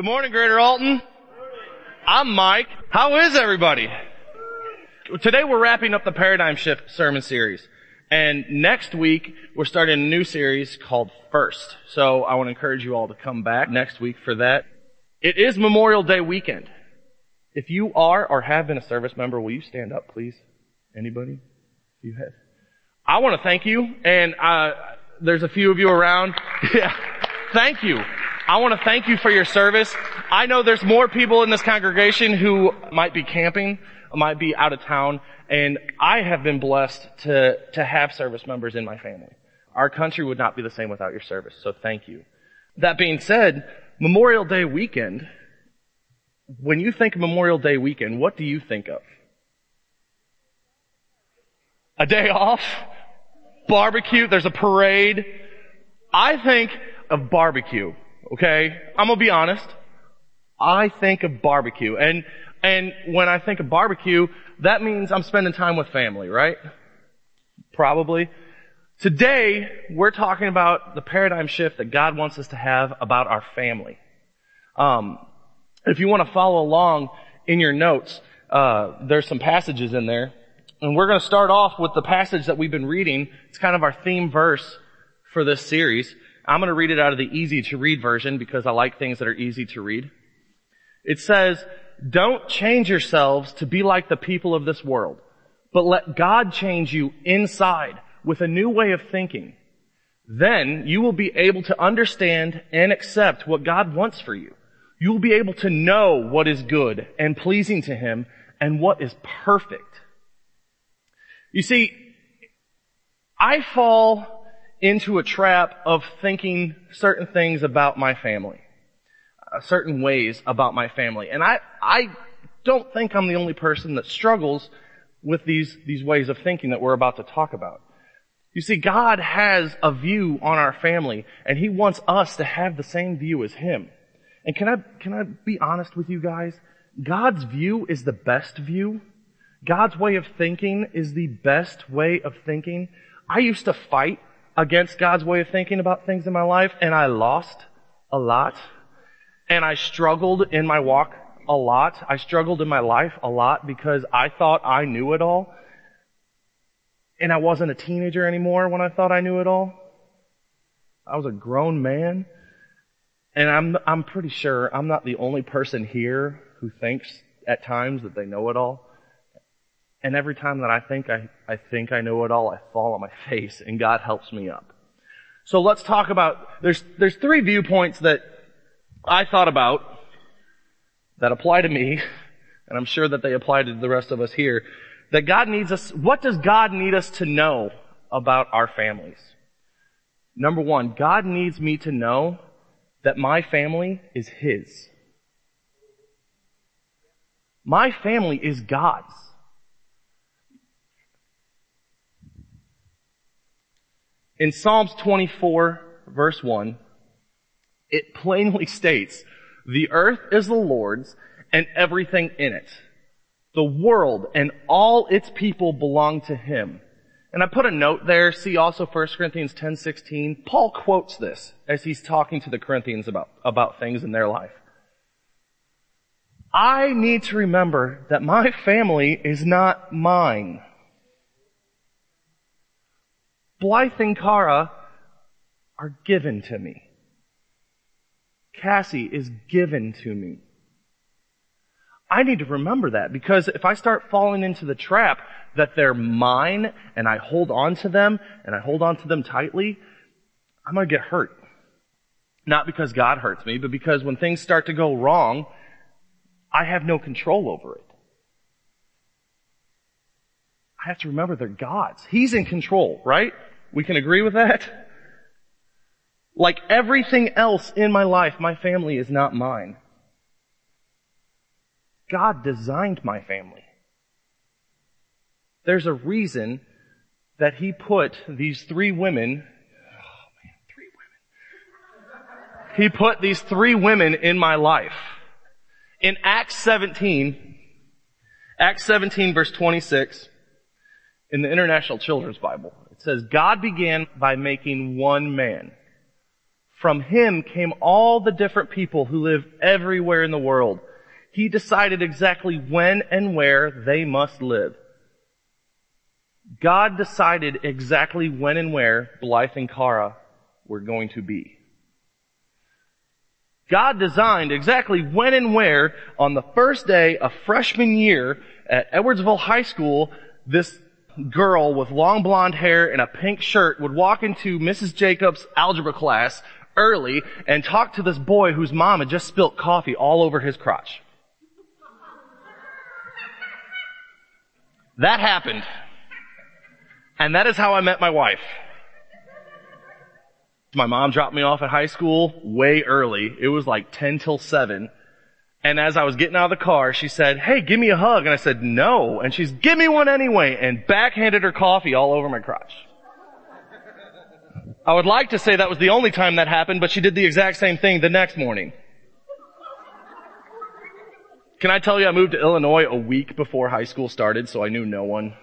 Good morning, Greater Alton. I'm Mike. How is everybody? Today we're wrapping up the Paradigm Shift sermon series. And next week we're starting a new series called First. So I want to encourage you all to come back next week for that. It is Memorial Day weekend. If you are or have been a service member, will you stand up please? Anybody? You have. I want to thank you and uh, there's a few of you around. yeah. Thank you. I want to thank you for your service. I know there's more people in this congregation who might be camping, might be out of town, and I have been blessed to, to have service members in my family. Our country would not be the same without your service, so thank you. That being said, Memorial Day weekend, when you think Memorial Day weekend, what do you think of? A day off? Barbecue? There's a parade? I think of barbecue, okay? I'm gonna be honest. I think of barbecue. And, and when I think of barbecue, that means I'm spending time with family, right? Probably. Today, we're talking about the paradigm shift that God wants us to have about our family. Um, if you want to follow along in your notes, uh, there's some passages in there. And we're going to start off with the passage that we've been reading. It's kind of our theme verse for this series. I'm going to read it out of the easy to read version because I like things that are easy to read. It says, don't change yourselves to be like the people of this world, but let God change you inside with a new way of thinking. Then you will be able to understand and accept what God wants for you. You will be able to know what is good and pleasing to Him and what is perfect. You see, I fall into a trap of thinking certain things about my family, uh, certain ways about my family. And I, I don't think I'm the only person that struggles with these, these ways of thinking that we're about to talk about. You see, God has a view on our family, and He wants us to have the same view as Him. And can I, can I be honest with you guys? God's view is the best view. God's way of thinking is the best way of thinking. I used to fight against God's way of thinking about things in my life and I lost a lot. And I struggled in my walk a lot. I struggled in my life a lot because I thought I knew it all. And I wasn't a teenager anymore when I thought I knew it all. I was a grown man. And I'm, I'm pretty sure I'm not the only person here who thinks at times that they know it all. And every time that I think I, I think I know it all, I fall on my face and God helps me up. So let's talk about, there's, there's three viewpoints that I thought about that apply to me, and I'm sure that they apply to the rest of us here, that God needs us, what does God need us to know about our families? Number one, God needs me to know that my family is His. My family is God's. In Psalms 24 verse 1, it plainly states, the earth is the Lord's and everything in it. The world and all its people belong to Him. And I put a note there, see also 1 Corinthians 10:16. Paul quotes this as he's talking to the Corinthians about, about things in their life. I need to remember that my family is not mine. Blythe and Cara are given to me. Cassie is given to me. I need to remember that because if I start falling into the trap that they're mine and I hold on to them and I hold on to them tightly, I'm going to get hurt. Not because God hurts me, but because when things start to go wrong, I have no control over it. I have to remember they're God's. He's in control, right? We can agree with that? Like everything else in my life, my family is not mine. God designed my family. There's a reason that He put these three women, oh man, three women. He put these three women in my life. In Acts 17, Acts 17 verse 26, in the International Children's Bible, it says, God began by making one man From him came all the different people who live everywhere in the world. He decided exactly when and where they must live. God decided exactly when and where Blythe and Cara were going to be. God designed exactly when and where on the first day of freshman year at Edwardsville High School, this girl with long blonde hair and a pink shirt would walk into Mrs. Jacobs' algebra class early and talk to this boy whose mom had just spilt coffee all over his crotch. That happened. And that is how I met my wife. My mom dropped me off at high school way early. It was like 10 till 7. And as I was getting out of the car, she said, hey, give me a hug. And I said, no. And she's, give me one anyway. And backhanded her coffee all over my crotch. I would like to say that was the only time that happened, but she did the exact same thing the next morning. Can I tell you I moved to Illinois a week before high school started, so I knew no one.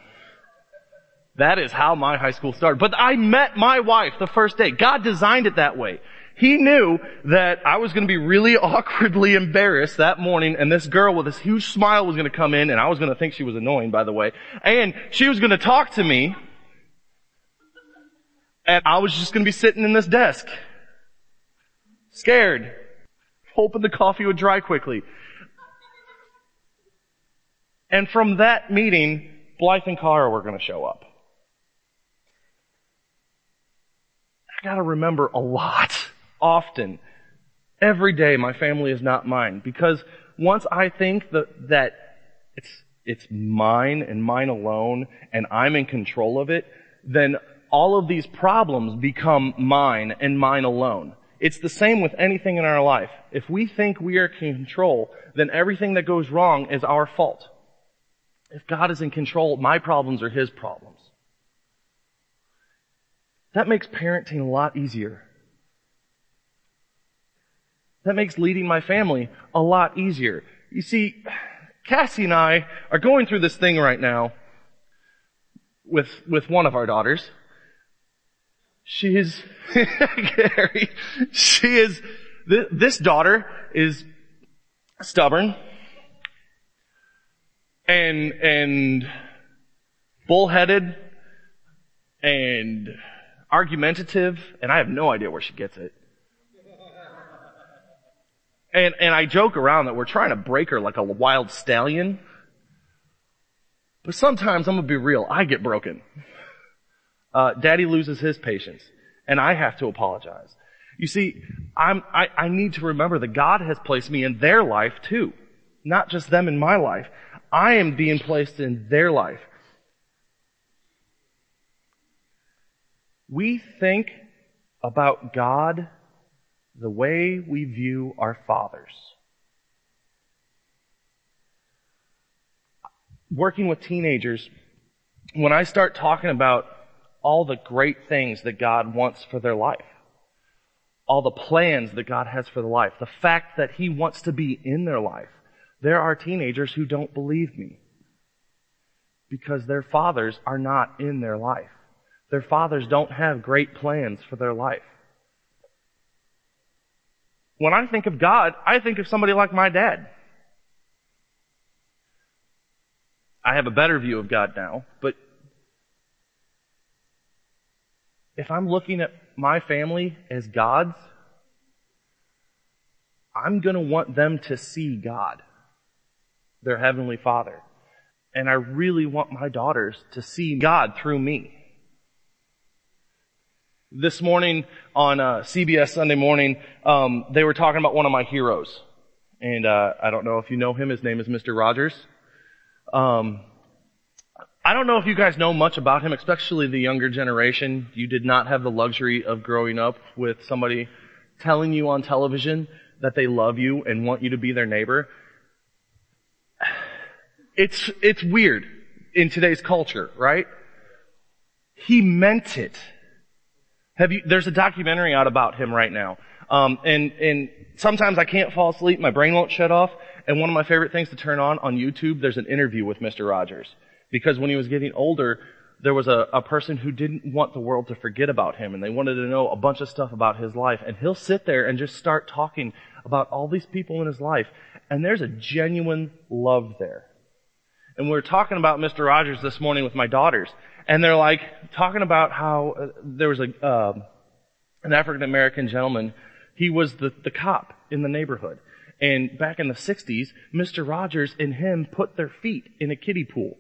That is how my high school started. But I met my wife the first day. God designed it that way. He knew that I was going to be really awkwardly embarrassed that morning and this girl with this huge smile was going to come in and I was going to think she was annoying, by the way. And she was going to talk to me and I was just going to be sitting in this desk. Scared. Hoping the coffee would dry quickly. And from that meeting, Blythe and Cara were going to show up. I gotta remember a lot, often. Every day my family is not mine because once I think that, that it's, it's mine and mine alone and I'm in control of it, then all of these problems become mine and mine alone. It's the same with anything in our life. If we think we are in control, then everything that goes wrong is our fault. If God is in control, my problems are His problems. That makes parenting a lot easier. That makes leading my family a lot easier. You see, Cassie and I are going through this thing right now with, with one of our daughters. She is, Gary, she is, this daughter is stubborn and, and bullheaded and argumentative and I have no idea where she gets it. And, and I joke around that we're trying to break her like a wild stallion. But sometimes I'm gonna be real, I get broken uh, daddy loses his patience and I have to apologize. You see, I'm, I, I need to remember that God has placed me in their life too. Not just them in my life. I am being placed in their life. We think about God the way we view our fathers. Working with teenagers, when I start talking about all the great things that God wants for their life. All the plans that God has for their life. The fact that He wants to be in their life. There are teenagers who don't believe me. Because their fathers are not in their life. Their fathers don't have great plans for their life. When I think of God, I think of somebody like my dad. I have a better view of God now, but if I'm looking at my family as God's, I'm going to want them to see God, their Heavenly Father. And I really want my daughters to see God through me. This morning on uh, CBS Sunday morning, um, they were talking about one of my heroes. And uh, I don't know if you know him. His name is Mr. Rogers. Um, I don't know if you guys know much about him, especially the younger generation. You did not have the luxury of growing up with somebody telling you on television that they love you and want you to be their neighbor. It's, it's weird in today's culture, right? He meant it. Have you, there's a documentary out about him right now. Um, and, and sometimes I can't fall asleep, my brain won't shut off, and one of my favorite things to turn on on YouTube, there's an interview with Mr. Rogers. Because when he was getting older, there was a, a person who didn't want the world to forget about him and they wanted to know a bunch of stuff about his life. And he'll sit there and just start talking about all these people in his life. And there's a genuine love there. And we were talking about Mr. Rogers this morning with my daughters. And they're like, talking about how uh, there was a, uh, an African American gentleman. He was the, the cop in the neighborhood. And back in the 60s, Mr. Rogers and him put their feet in a kiddie pool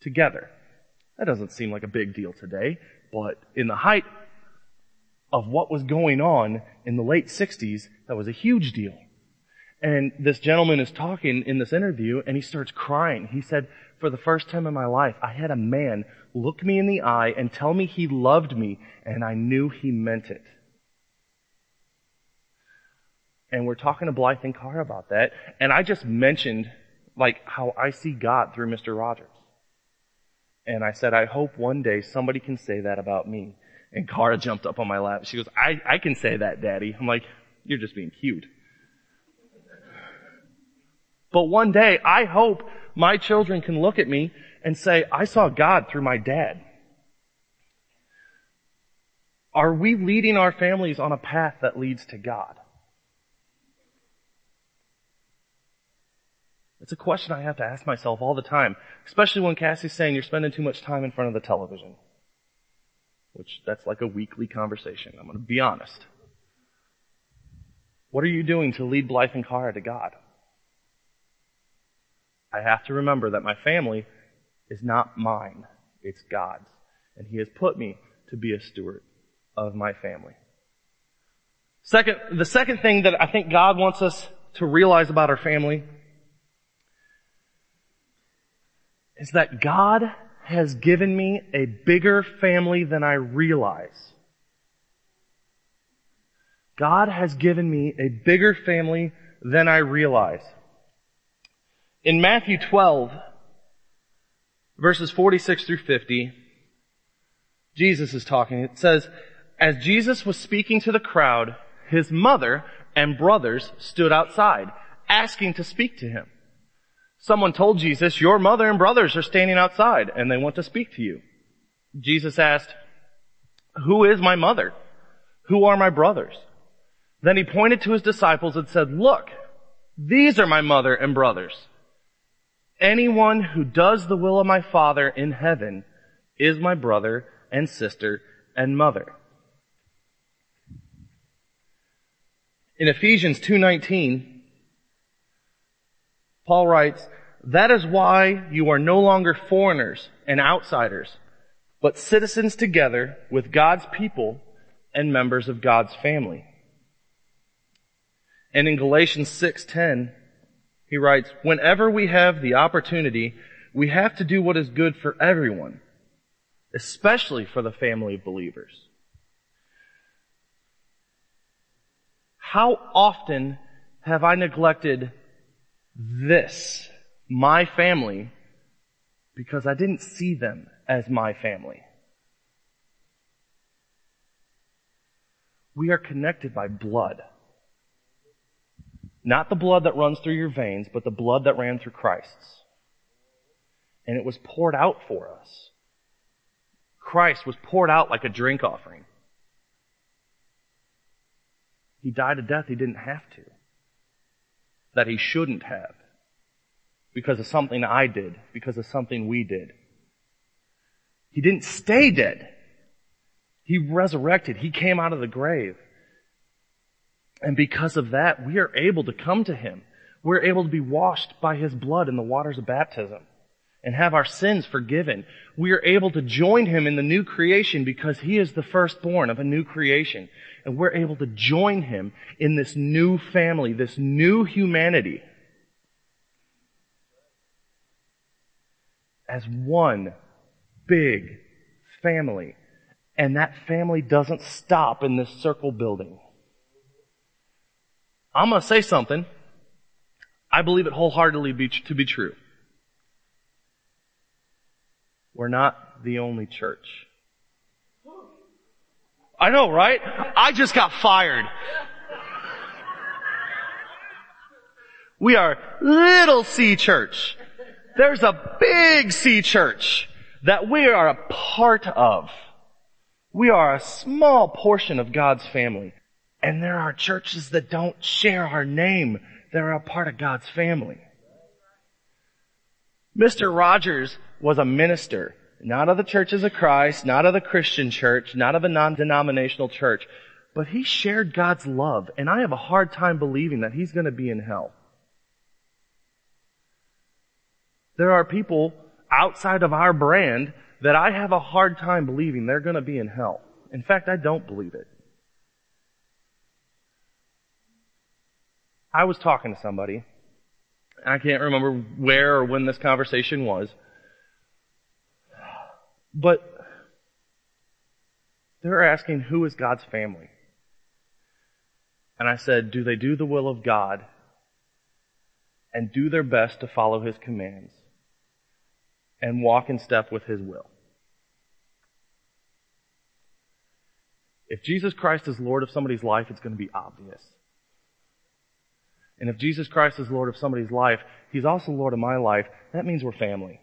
together. That doesn't seem like a big deal today, but in the height of what was going on in the late 60s, that was a huge deal. And this gentleman is talking in this interview and he starts crying. He said, for the first time in my life, I had a man look me in the eye and tell me he loved me and I knew he meant it. And we're talking to Blythe and Carr about that. And I just mentioned like how I see God through Mr. Rogers. And I said, I hope one day somebody can say that about me. And Cara jumped up on my lap. She goes, I, I can say that, daddy. I'm like, you're just being cute. But one day, I hope my children can look at me and say, I saw God through my dad. Are we leading our families on a path that leads to God? It's a question I have to ask myself all the time, especially when Cassie's saying you're spending too much time in front of the television. Which that's like a weekly conversation. I'm to be honest. What are you doing to lead Blythe and Cara to God? I have to remember that my family is not mine. It's God's. And He has put me to be a steward of my family. Second, the second thing that I think God wants us to realize about our family is that God has given me a bigger family than I realize. God has given me a bigger family than I realize. In Matthew 12, verses 46 through 50, Jesus is talking. It says, as Jesus was speaking to the crowd, his mother and brothers stood outside, asking to speak to him. Someone told Jesus, your mother and brothers are standing outside and they want to speak to you. Jesus asked, who is my mother? Who are my brothers? Then he pointed to his disciples and said, look, these are my mother and brothers. Anyone who does the will of my Father in heaven is my brother and sister and mother. In Ephesians 2:19, Paul writes, that is why you are no longer foreigners and outsiders, but citizens together with God's people and members of God's family. And in Galatians 6:10, he writes, whenever we have the opportunity, we have to do what is good for everyone, especially for the family of believers. How often have I neglected this, my family, because I didn't see them as my family. We are connected by blood. Not the blood that runs through your veins, but the blood that ran through Christ's. And it was poured out for us. Christ was poured out like a drink offering. He died a death he didn't have to that he shouldn't have because of something I did, because of something we did. He didn't stay dead. He resurrected. He came out of the grave. And because of that, we are able to come to Him. We're able to be washed by His blood in the waters of baptism and have our sins forgiven. We are able to join Him in the new creation because He is the firstborn of a new creation and we're able to join him in this new family, this new humanity as one big family. And that family doesn't stop in this circle building. I'm gonna say something. I believe it wholeheartedly be, to be true. We're not the only church. I know, right? I just got fired. We are little C church. There's a big C church that we are a part of. We are a small portion of God's family. And there are churches that don't share our name. They're a part of God's family. Mr. Rogers was a minister, not of the churches of Christ, not of the Christian church, not of a non-denominational church, but he shared God's love, and I have a hard time believing that he's going to be in hell. There are people outside of our brand that I have a hard time believing they're going to be in hell. In fact, I don't believe it. I was talking to somebody. I can't remember where or when this conversation was. But they're asking who is God's family? And I said, do they do the will of God and do their best to follow His commands and walk in step with His will? If Jesus Christ is Lord of somebody's life, it's going to be obvious. And if Jesus Christ is Lord of somebody's life, He's also Lord of my life. That means we're family.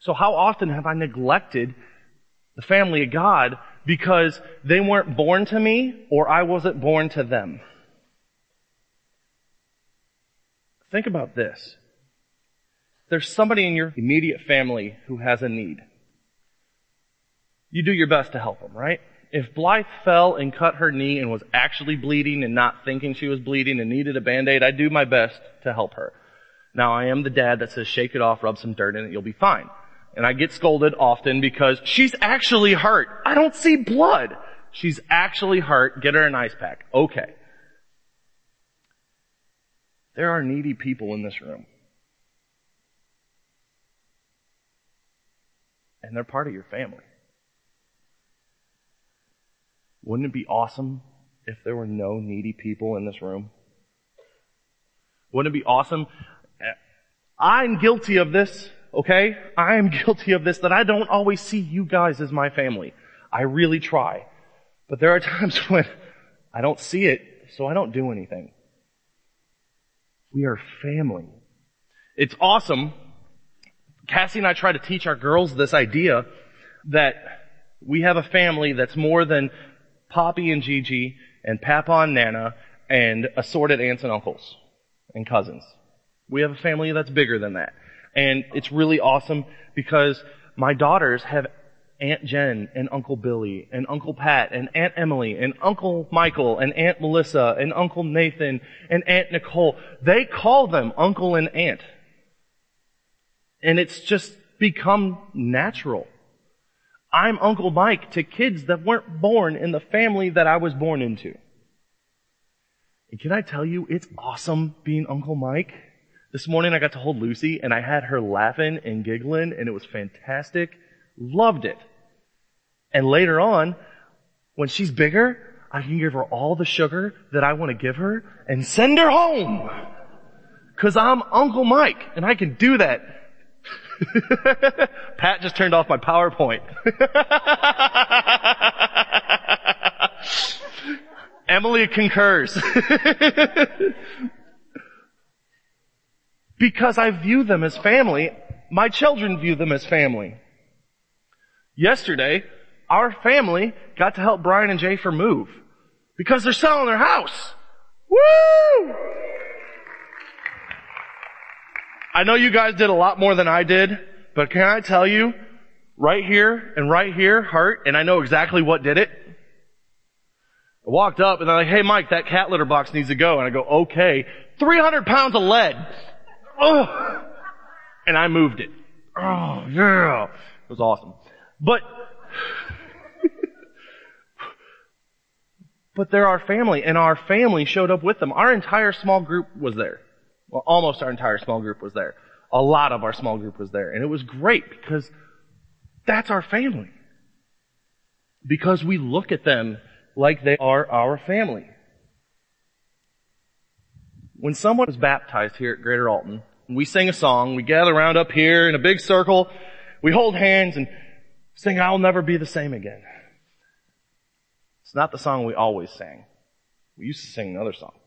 So how often have I neglected the family of God because they weren't born to me or I wasn't born to them? Think about this. There's somebody in your immediate family who has a need. You do your best to help them, right? If Blythe fell and cut her knee and was actually bleeding and not thinking she was bleeding and needed a band-aid, I'd do my best to help her. Now I am the dad that says shake it off, rub some dirt in it, you'll be fine. And I get scolded often because she's actually hurt. I don't see blood. She's actually hurt. Get her an ice pack. Okay. There are needy people in this room. And they're part of your family. Wouldn't it be awesome if there were no needy people in this room? Wouldn't it be awesome? I'm guilty of this, okay? I am guilty of this that I don't always see you guys as my family. I really try. But there are times when I don't see it, so I don't do anything. We are family. It's awesome. Cassie and I try to teach our girls this idea that we have a family that's more than Poppy and Gigi and Papa and Nana and assorted aunts and uncles and cousins. We have a family that's bigger than that. And it's really awesome because my daughters have Aunt Jen and Uncle Billy and Uncle Pat and Aunt Emily and Uncle Michael and Aunt Melissa and Uncle Nathan and Aunt Nicole. They call them Uncle and Aunt. And it's just become natural. I'm Uncle Mike to kids that weren't born in the family that I was born into. And can I tell you, it's awesome being Uncle Mike. This morning I got to hold Lucy and I had her laughing and giggling and it was fantastic. Loved it. And later on, when she's bigger, I can give her all the sugar that I want to give her and send her home. Cause I'm Uncle Mike and I can do that Pat just turned off my PowerPoint. Emily concurs. because I view them as family, my children view them as family. Yesterday, our family got to help Brian and Jafer move because they're selling their house. Woo! I know you guys did a lot more than I did, but can I tell you, right here and right here hurt, and I know exactly what did it. I walked up and they're like, hey Mike, that cat litter box needs to go. And I go, okay. 300 pounds of lead. Oh! And I moved it. Oh, yeah. It was awesome. But, but they're our family and our family showed up with them. Our entire small group was there. Well, almost our entire small group was there. A lot of our small group was there. And it was great because that's our family. Because we look at them like they are our family. When someone is baptized here at Greater Alton, we sing a song, we gather around up here in a big circle, we hold hands and sing I'll never be the same again. It's not the song we always sang. We used to sing another song.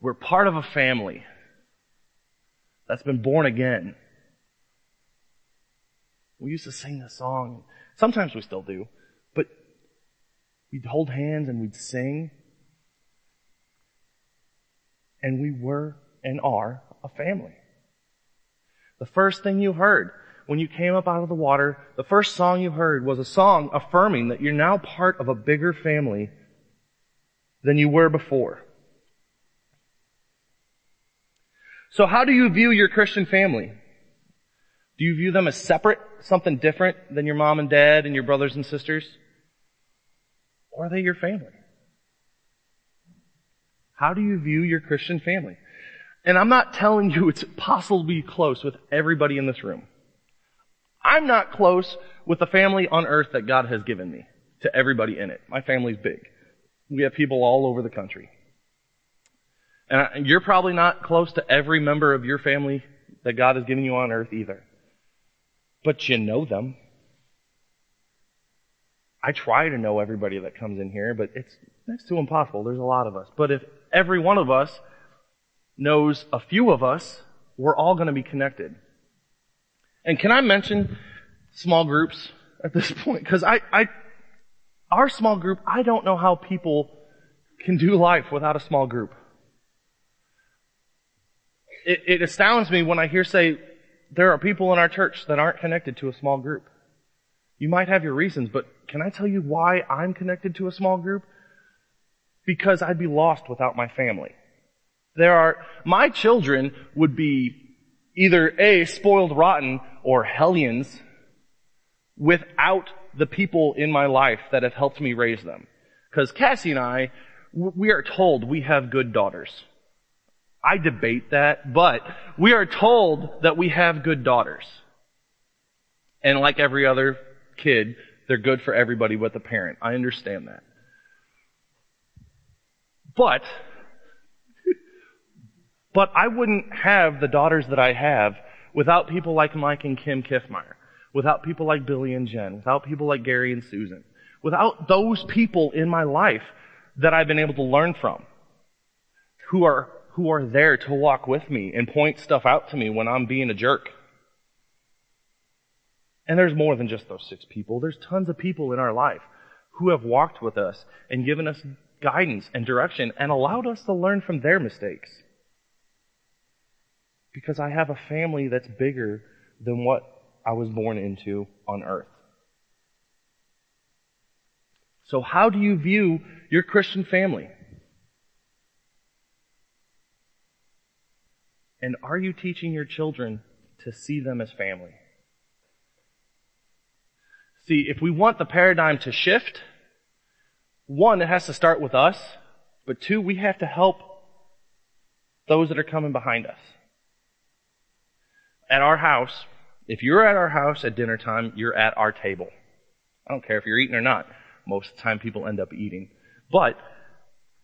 We're part of a family that's been born again. We used to sing this song. Sometimes we still do, but we'd hold hands and we'd sing. And we were and are a family. The first thing you heard when you came up out of the water, the first song you heard was a song affirming that you're now part of a bigger family than you were before. So how do you view your Christian family? Do you view them as separate, something different than your mom and dad and your brothers and sisters? Or are they your family? How do you view your Christian family? And I'm not telling you it's possible to be close with everybody in this room. I'm not close with the family on earth that God has given me to everybody in it. My family's big. We have people all over the country. And you're probably not close to every member of your family that God has given you on earth either. But you know them. I try to know everybody that comes in here, but it's next to impossible. There's a lot of us. But if every one of us knows a few of us, we're all going to be connected. And can I mention small groups at this point? Because I, I, our small group, I don't know how people can do life without a small group. It, it astounds me when I hear say there are people in our church that aren't connected to a small group. You might have your reasons, but can I tell you why I'm connected to a small group? Because I'd be lost without my family. There are, my children would be either A, spoiled rotten, or hellions without the people in my life that have helped me raise them. Because Cassie and I, we are told we have good daughters. I debate that, but we are told that we have good daughters. And like every other kid, they're good for everybody but the parent. I understand that. But, but I wouldn't have the daughters that I have without people like Mike and Kim Kiffmeyer, without people like Billy and Jen, without people like Gary and Susan, without those people in my life that I've been able to learn from, who are who are there to walk with me and point stuff out to me when I'm being a jerk. And there's more than just those six people. There's tons of people in our life who have walked with us and given us guidance and direction and allowed us to learn from their mistakes. Because I have a family that's bigger than what I was born into on earth. So how do you view your Christian family? And are you teaching your children to see them as family? See, if we want the paradigm to shift, one, it has to start with us, but two, we have to help those that are coming behind us. At our house, if you're at our house at dinner time, you're at our table. I don't care if you're eating or not. Most of the time people end up eating. But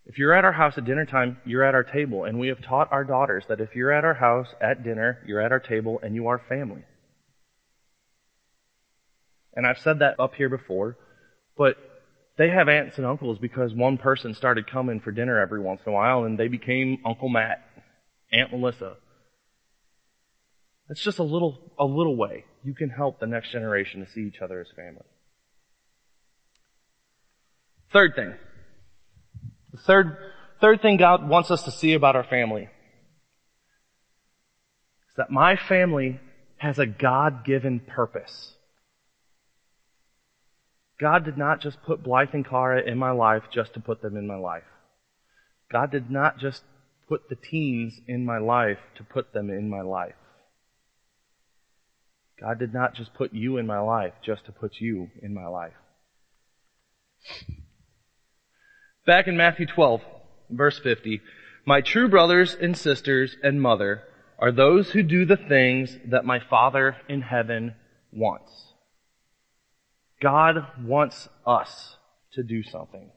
if you're at our house at dinner time, you're at our table. And we have taught our daughters that if you're at our house at dinner, you're at our table and you are family. And I've said that up here before, but they have aunts and uncles because one person started coming for dinner every once in a while and they became Uncle Matt, Aunt Melissa. It's just a little, a little way you can help the next generation to see each other as family. Third thing. The third, third thing God wants us to see about our family is that my family has a God-given purpose. God did not just put Blythe and Cara in my life just to put them in my life. God did not just put the teens in my life to put them in my life. God did not just put you in my life just to put you in my life. Back in Matthew 12, verse 50, my true brothers and sisters and mother are those who do the things that my Father in heaven wants. God wants us to do something.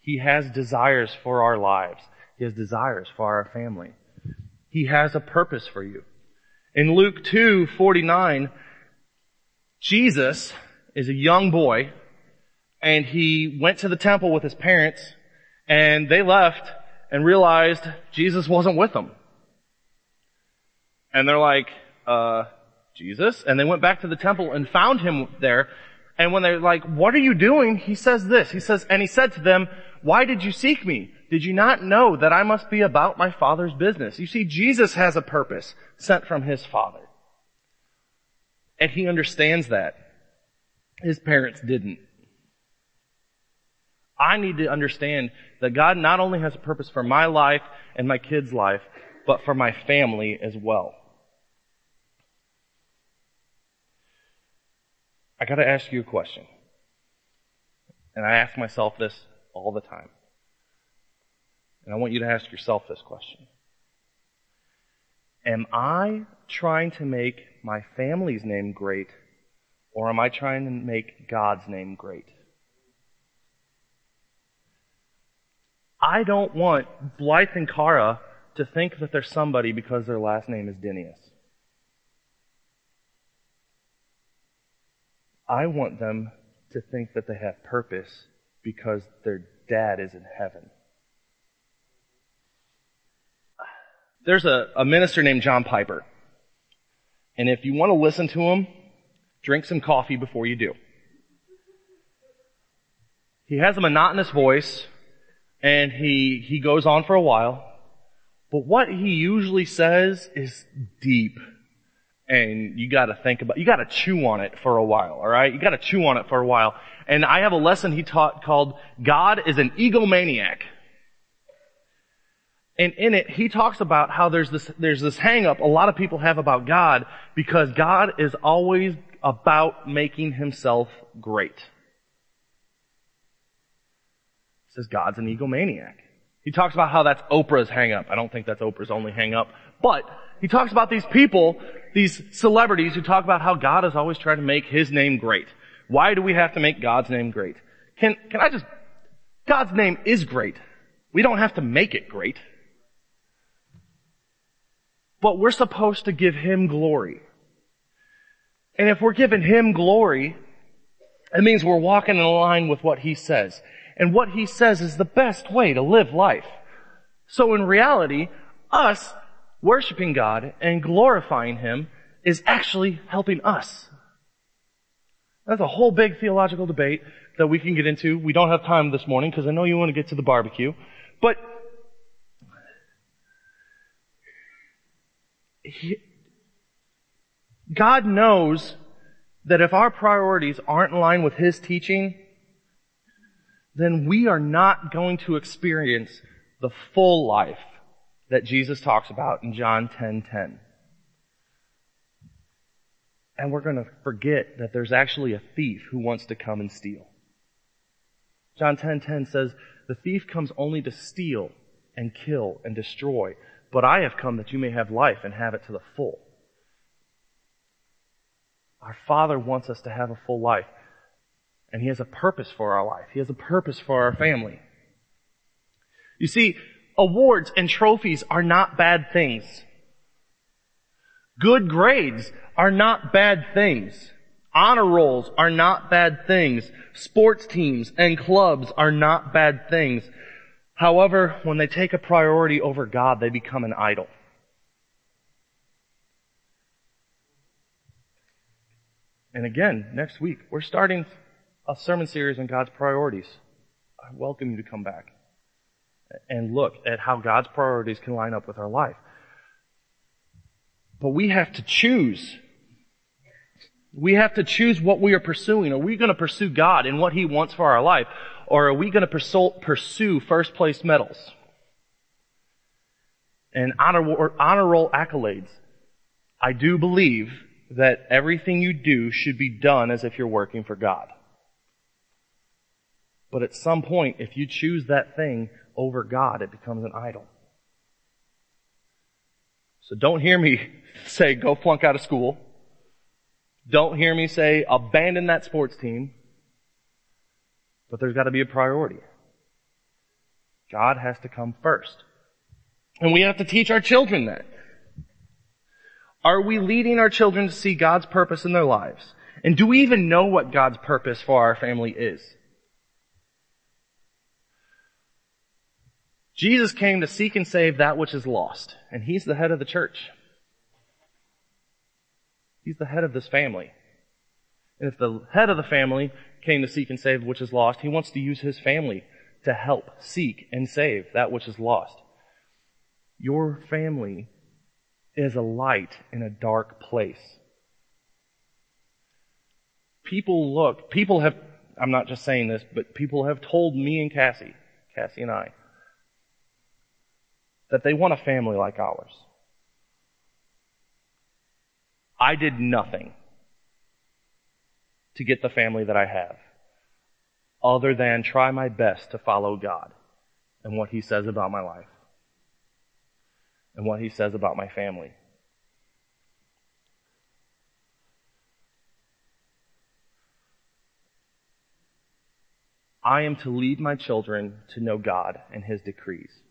He has desires for our lives. He has desires for our family. He has a purpose for you. In Luke 2, 49, Jesus is a young boy and he went to the temple with his parents and they left and realized Jesus wasn't with them. And they're like, uh, Jesus. And they went back to the temple and found him there. And when they're like, what are you doing? He says this. He says, and he said to them, why did you seek me? Did you not know that I must be about my Father's business? You see, Jesus has a purpose sent from his Father. And he understands that. His parents didn't. I need to understand that God not only has a purpose for my life and my kids' life, but for my family as well. I gotta ask you a question. And I ask myself this all the time. And I want you to ask yourself this question. Am I trying to make my family's name great, or am I trying to make God's name great? I don't want Blythe and Cara to think that they're somebody because their last name is Dinius. I want them to think that they have purpose because their dad is in heaven. There's a, a minister named John Piper. And if you want to listen to him, drink some coffee before you do. He has a monotonous voice and he, he goes on for a while. But what he usually says is deep. And you gotta think about, you gotta chew on it for a while, alright? You gotta chew on it for a while. And I have a lesson he taught called God is an egomaniac. And in it, he talks about how there's this, there's this hang up a lot of people have about God because God is always about making himself great. Says God's an egomaniac. He talks about how that's Oprah's hang up. I don't think that's Oprah's only hang up. But he talks about these people, these celebrities who talk about how God is always trying to make his name great. Why do we have to make God's name great? Can, can I just, God's name is great. We don't have to make it great. But we're supposed to give Him glory. And if we're giving Him glory, it means we're walking in line with what He says. And what He says is the best way to live life. So in reality, us worshiping God and glorifying Him is actually helping us. That's a whole big theological debate that we can get into. We don't have time this morning because I know you want to get to the barbecue. But he, God knows that if our priorities aren't in line with His teaching, then we are not going to experience the full life that Jesus talks about in John 10:10. 10, 10. And we're going to forget that there's actually a thief who wants to come and steal. John 10:10 10, 10 says, "The thief comes only to steal and kill and destroy, but I have come that you may have life and have it to the full." Our Father wants us to have a full life. And He has a purpose for our life. He has a purpose for our family. You see, awards and trophies are not bad things. Good grades are not bad things. Honor rolls are not bad things. Sports teams and clubs are not bad things. However, when they take a priority over God, they become an idol. And again, next week, we're starting a sermon series on God's priorities. I welcome you to come back and look at how God's priorities can line up with our life. But we have to choose. We have to choose what we are pursuing. Are we going to pursue God and what He wants for our life? Or are we going to pursue first place medals? And honor, honor roll accolades. I do believe that everything you do should be done as if you're working for God. But at some point, if you choose that thing over God, it becomes an idol. So don't hear me say go flunk out of school. Don't hear me say abandon that sports team. But there's got to be a priority. God has to come first. And we have to teach our children that. Are we leading our children to see God's purpose in their lives? And do we even know what God's purpose for our family is? Jesus came to seek and save that which is lost, and He's the head of the church. He's the head of this family. And if the head of the family came to seek and save which is lost, he wants to use his family to help seek and save that which is lost. Your family is a light in a dark place. People look, people have, I'm not just saying this, but people have told me and Cassie, Cassie and I, that they want a family like ours. I did nothing to get the family that I have other than try my best to follow God and what He says about my life and what He says about my family. I am to lead my children to know God and His decrees.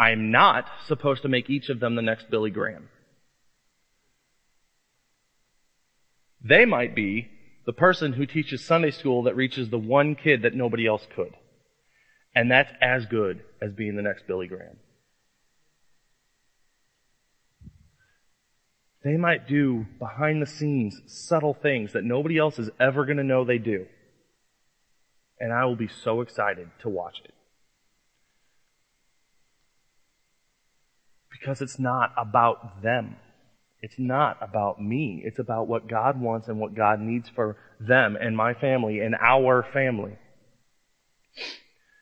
I am not supposed to make each of them the next Billy Graham. They might be the person who teaches Sunday school that reaches the one kid that nobody else could. And that's as good as being the next Billy Graham. They might do behind the scenes subtle things that nobody else is ever going to know they do. And I will be so excited to watch it. Because it's not about them. It's not about me. It's about what God wants and what God needs for them and my family and our family.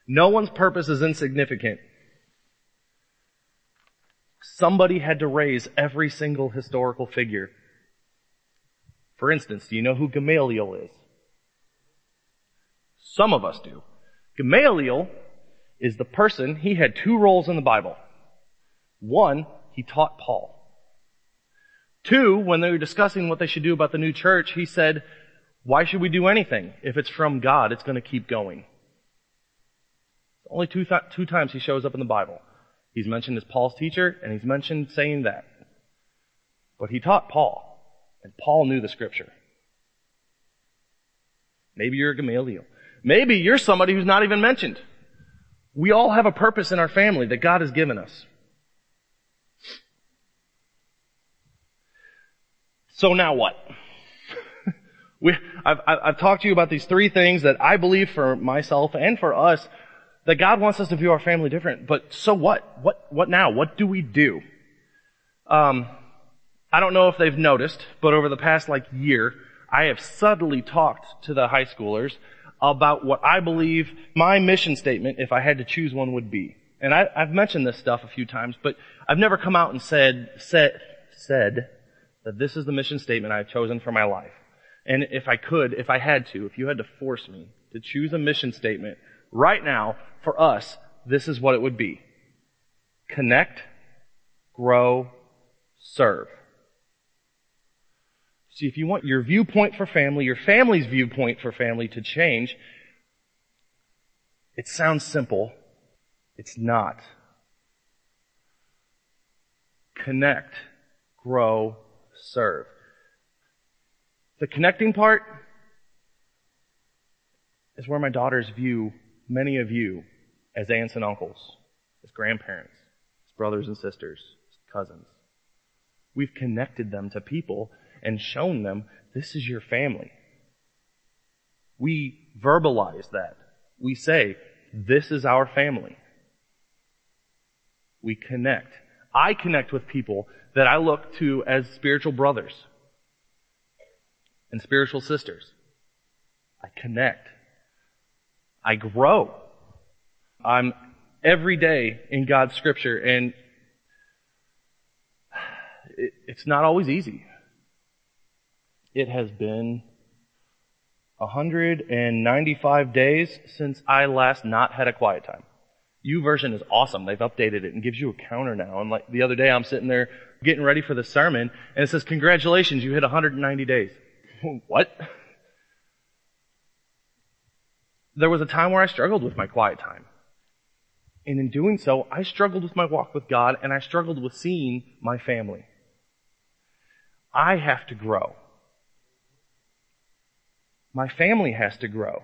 No one's purpose is insignificant. Somebody had to raise every single historical figure. For instance, do you know who Gamaliel is? Some of us do. Gamaliel is the person, he had two roles in the Bible. One, he taught Paul. Two, when they were discussing what they should do about the new church, he said, why should we do anything? If it's from God, it's going to keep going. Only two, th- two times he shows up in the Bible. He's mentioned as Paul's teacher, and he's mentioned saying that. But he taught Paul, and Paul knew the scripture. Maybe you're a Gamaliel. Maybe you're somebody who's not even mentioned. We all have a purpose in our family that God has given us. So now what? we, I've, I've talked to you about these three things that I believe for myself and for us that God wants us to view our family different. But so what? What, what now? What do we do? Um, I don't know if they've noticed, but over the past like year, I have subtly talked to the high schoolers about what I believe my mission statement, if I had to choose one, would be. And I, have mentioned this stuff a few times, but I've never come out and said, said, said that this is the mission statement I've chosen for my life. And if I could, if I had to, if you had to force me to choose a mission statement right now for us, this is what it would be. Connect, grow, serve. See, if you want your viewpoint for family, your family's viewpoint for family to change, it sounds simple. It's not. Connect, grow, serve. The connecting part is where my daughters view many of you as aunts and uncles, as grandparents, as brothers and sisters, as cousins. We've connected them to people and shown them this is your family. We verbalize that. We say, this is our family. We connect. I connect with people that I look to as spiritual brothers and spiritual sisters. I connect. I grow. I'm every day in God's scripture and it's not always easy. It has been 195 days since I last not had a quiet time. YouVersion is awesome. They've updated it and gives you a counter now. And like the other day I'm sitting there getting ready for the sermon and it says, congratulations, you hit 190 days. what? There was a time where I struggled with my quiet time. And in doing so, I struggled with my walk with God and I struggled with seeing my family. I have to grow. My family has to grow.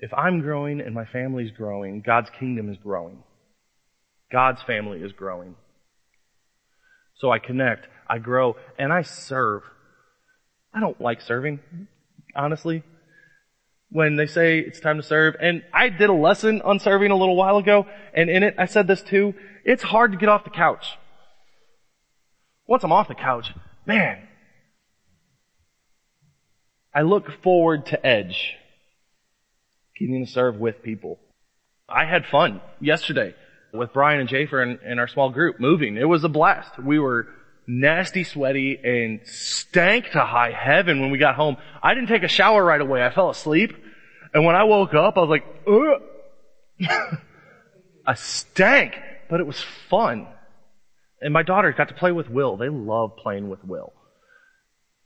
If I'm growing and my family's growing, God's kingdom is growing. God's family is growing. So I connect, I grow, and I serve. I don't like serving, honestly. When they say it's time to serve, and I did a lesson on serving a little while ago, and in it I said this too, it's hard to get off the couch. Once I'm off the couch, man, I look forward to Edge. Getting to serve with people. I had fun yesterday with Brian and Jafer and, and our small group moving. It was a blast. We were nasty sweaty and stank to high heaven when we got home. I didn't take a shower right away. I fell asleep. And when I woke up, I was like, Ugh. I stank, but it was fun. And my daughters got to play with Will. They love playing with Will.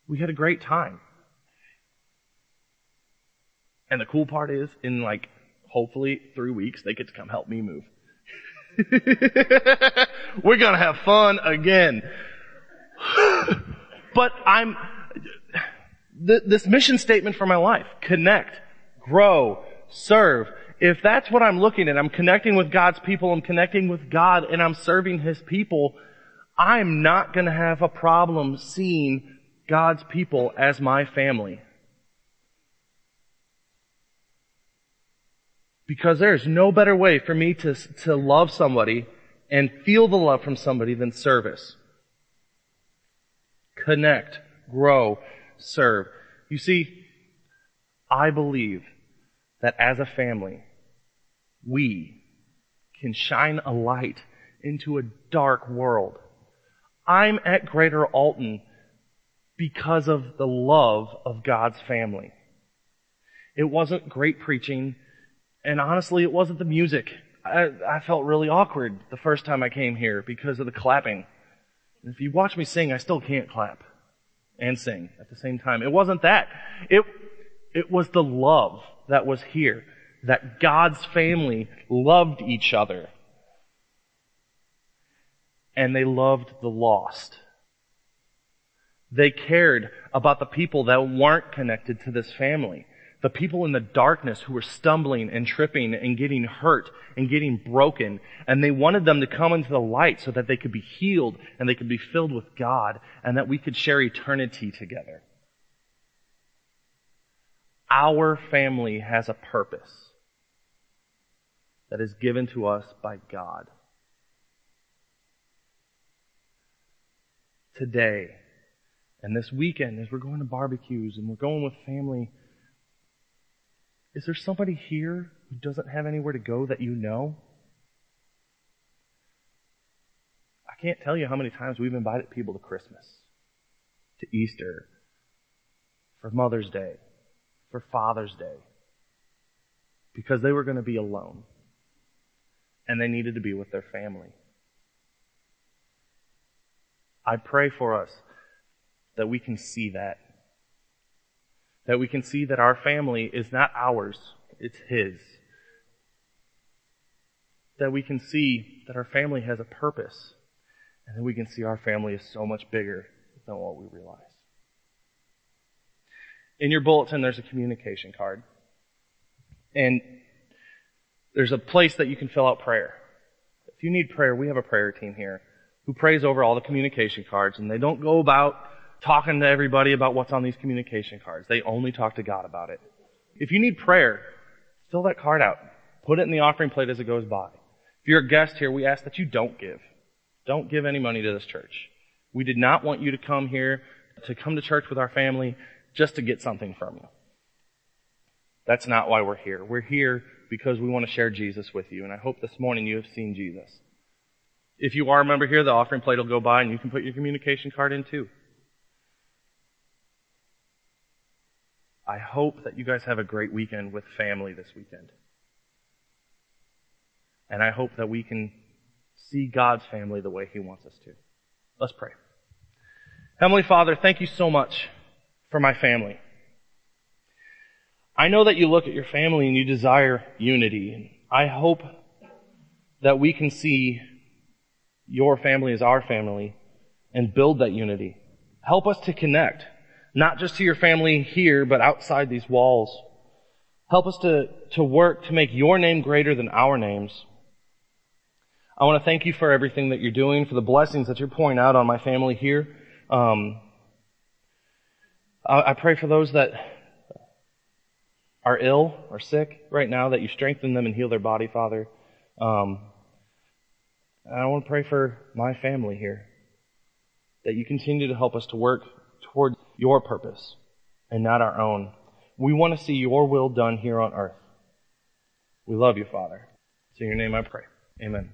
We had a great time. And the cool part is, in like, hopefully three weeks, they get to come help me move. We're gonna have fun again. but I'm, th- this mission statement for my life, connect, grow, serve. If that's what I'm looking at, I'm connecting with God's people, I'm connecting with God, and I'm serving His people, I'm not gonna have a problem seeing God's people as my family. Because there's no better way for me to, to love somebody and feel the love from somebody than service. Connect, grow, serve. You see, I believe that as a family, we can shine a light into a dark world. I'm at Greater Alton because of the love of God's family. It wasn't great preaching. And honestly, it wasn't the music. I, I felt really awkward the first time I came here because of the clapping. If you watch me sing, I still can't clap and sing at the same time. It wasn't that. It, it was the love that was here. That God's family loved each other. And they loved the lost. They cared about the people that weren't connected to this family the people in the darkness who were stumbling and tripping and getting hurt and getting broken. And they wanted them to come into the light so that they could be healed and they could be filled with God and that we could share eternity together. Our family has a purpose that is given to us by God. Today and this weekend as we're going to barbecues and we're going with family is there somebody here who doesn't have anywhere to go that you know? I can't tell you how many times we've invited people to Christmas, to Easter, for Mother's Day, for Father's Day, because they were going to be alone and they needed to be with their family. I pray for us that we can see that that we can see that our family is not ours, it's His. That we can see that our family has a purpose, and that we can see our family is so much bigger than what we realize. In your bulletin, there's a communication card. And there's a place that you can fill out prayer. If you need prayer, we have a prayer team here who prays over all the communication cards, and they don't go about talking to everybody about what's on these communication cards. They only talk to God about it. If you need prayer, fill that card out. Put it in the offering plate as it goes by. If you're a guest here, we ask that you don't give. Don't give any money to this church. We did not want you to come here, to come to church with our family, just to get something from you. That's not why we're here. We're here because we want to share Jesus with you, and I hope this morning you have seen Jesus. If you are a member here, the offering plate will go by and you can put your communication card in too. I hope that you guys have a great weekend with family this weekend. And I hope that we can see God's family the way He wants us to. Let's pray. Heavenly Father, thank you so much for my family. I know that you look at your family and you desire unity. I hope that we can see your family as our family and build that unity. Help us to connect not just to your family here, but outside these walls. Help us to, to work to make your name greater than our names. I want to thank you for everything that you're doing, for the blessings that you're pouring out on my family here. Um, I, I pray for those that are ill or sick right now, that you strengthen them and heal their body, Father. Um, and I want to pray for my family here, that you continue to help us to work toward your purpose and not our own. We want to see your will done here on earth. We love you, Father. It's in your name I pray. Amen.